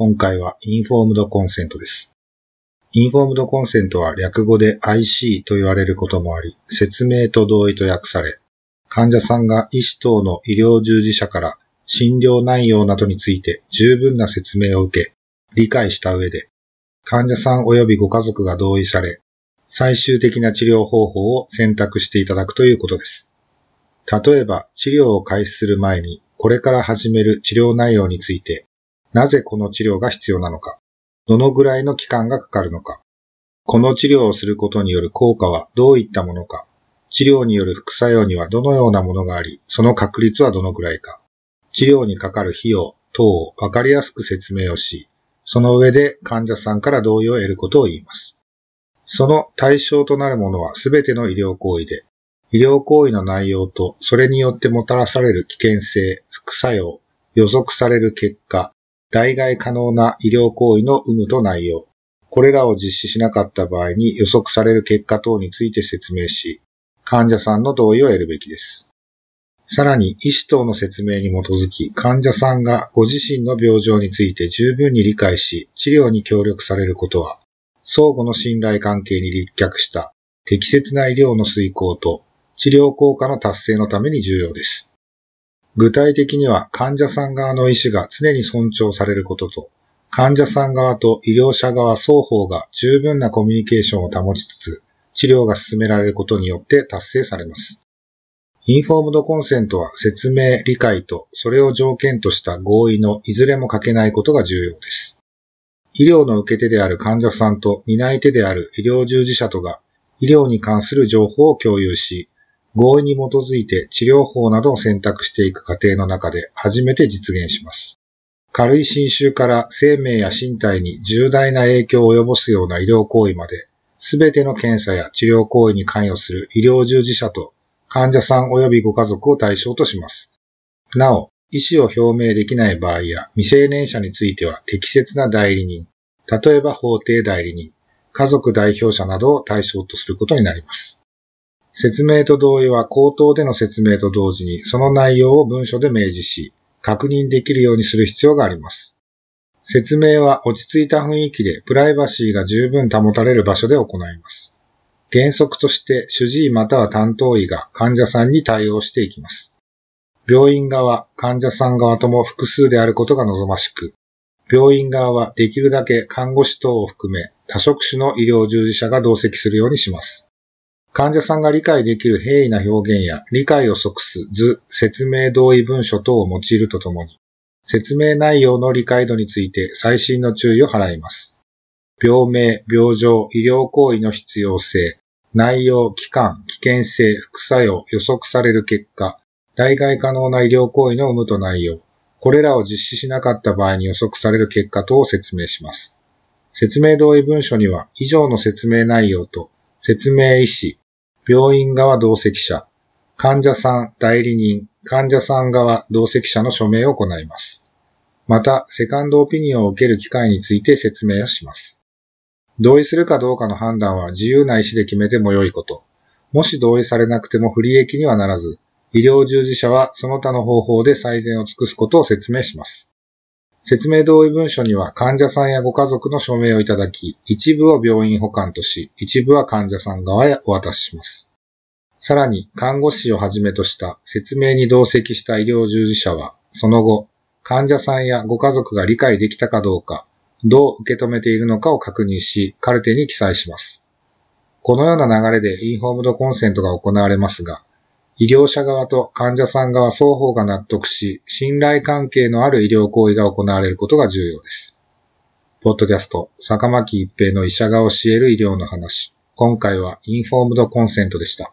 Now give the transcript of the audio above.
今回はインフォームドコンセントです。インフォームドコンセントは略語で IC と言われることもあり、説明と同意と訳され、患者さんが医師等の医療従事者から診療内容などについて十分な説明を受け、理解した上で、患者さん及びご家族が同意され、最終的な治療方法を選択していただくということです。例えば、治療を開始する前に、これから始める治療内容について、なぜこの治療が必要なのか、どのぐらいの期間がかかるのか、この治療をすることによる効果はどういったものか、治療による副作用にはどのようなものがあり、その確率はどのぐらいか、治療にかかる費用等をわかりやすく説明をし、その上で患者さんから同意を得ることを言います。その対象となるものはすべての医療行為で、医療行為の内容とそれによってもたらされる危険性、副作用、予測される結果、代替可能な医療行為の有無と内容、これらを実施しなかった場合に予測される結果等について説明し、患者さんの同意を得るべきです。さらに、医師等の説明に基づき、患者さんがご自身の病状について十分に理解し、治療に協力されることは、相互の信頼関係に立脚した適切な医療の遂行と治療効果の達成のために重要です。具体的には患者さん側の意思が常に尊重されることと、患者さん側と医療者側双方が十分なコミュニケーションを保ちつつ、治療が進められることによって達成されます。インフォームドコンセントは説明、理解とそれを条件とした合意のいずれも欠けないことが重要です。医療の受け手である患者さんと担い手である医療従事者とが医療に関する情報を共有し、合意に基づいて治療法などを選択していく過程の中で初めて実現します。軽い侵襲から生命や身体に重大な影響を及ぼすような医療行為まで、すべての検査や治療行為に関与する医療従事者と患者さん及びご家族を対象とします。なお、意思を表明できない場合や未成年者については適切な代理人、例えば法定代理人、家族代表者などを対象とすることになります。説明と同意は口頭での説明と同時にその内容を文書で明示し、確認できるようにする必要があります。説明は落ち着いた雰囲気でプライバシーが十分保たれる場所で行います。原則として主治医または担当医が患者さんに対応していきます。病院側、患者さん側とも複数であることが望ましく、病院側はできるだけ看護師等を含め多職種の医療従事者が同席するようにします。患者さんが理解できる平易な表現や理解を即す図、説明同意文書等を用いるとともに、説明内容の理解度について細心の注意を払います。病名、病状、医療行為の必要性、内容、期間、危険性、副作用、予測される結果、代替可能な医療行為の有無と内容、これらを実施しなかった場合に予測される結果等を説明します。説明同意文書には以上の説明内容と説明医師、病院側同席者、患者さん代理人、患者さん側同席者の署名を行います。また、セカンドオピニオンを受ける機会について説明をします。同意するかどうかの判断は自由な意思で決めても良いこと。もし同意されなくても不利益にはならず、医療従事者はその他の方法で最善を尽くすことを説明します。説明同意文書には患者さんやご家族の署名をいただき、一部を病院保管とし、一部は患者さん側へお渡しします。さらに、看護師をはじめとした説明に同席した医療従事者は、その後、患者さんやご家族が理解できたかどうか、どう受け止めているのかを確認し、カルテに記載します。このような流れでインフォームドコンセントが行われますが、医療者側と患者さん側双方が納得し、信頼関係のある医療行為が行われることが重要です。ポッドキャスト、坂巻一平の医者が教える医療の話。今回はインフォームドコンセントでした。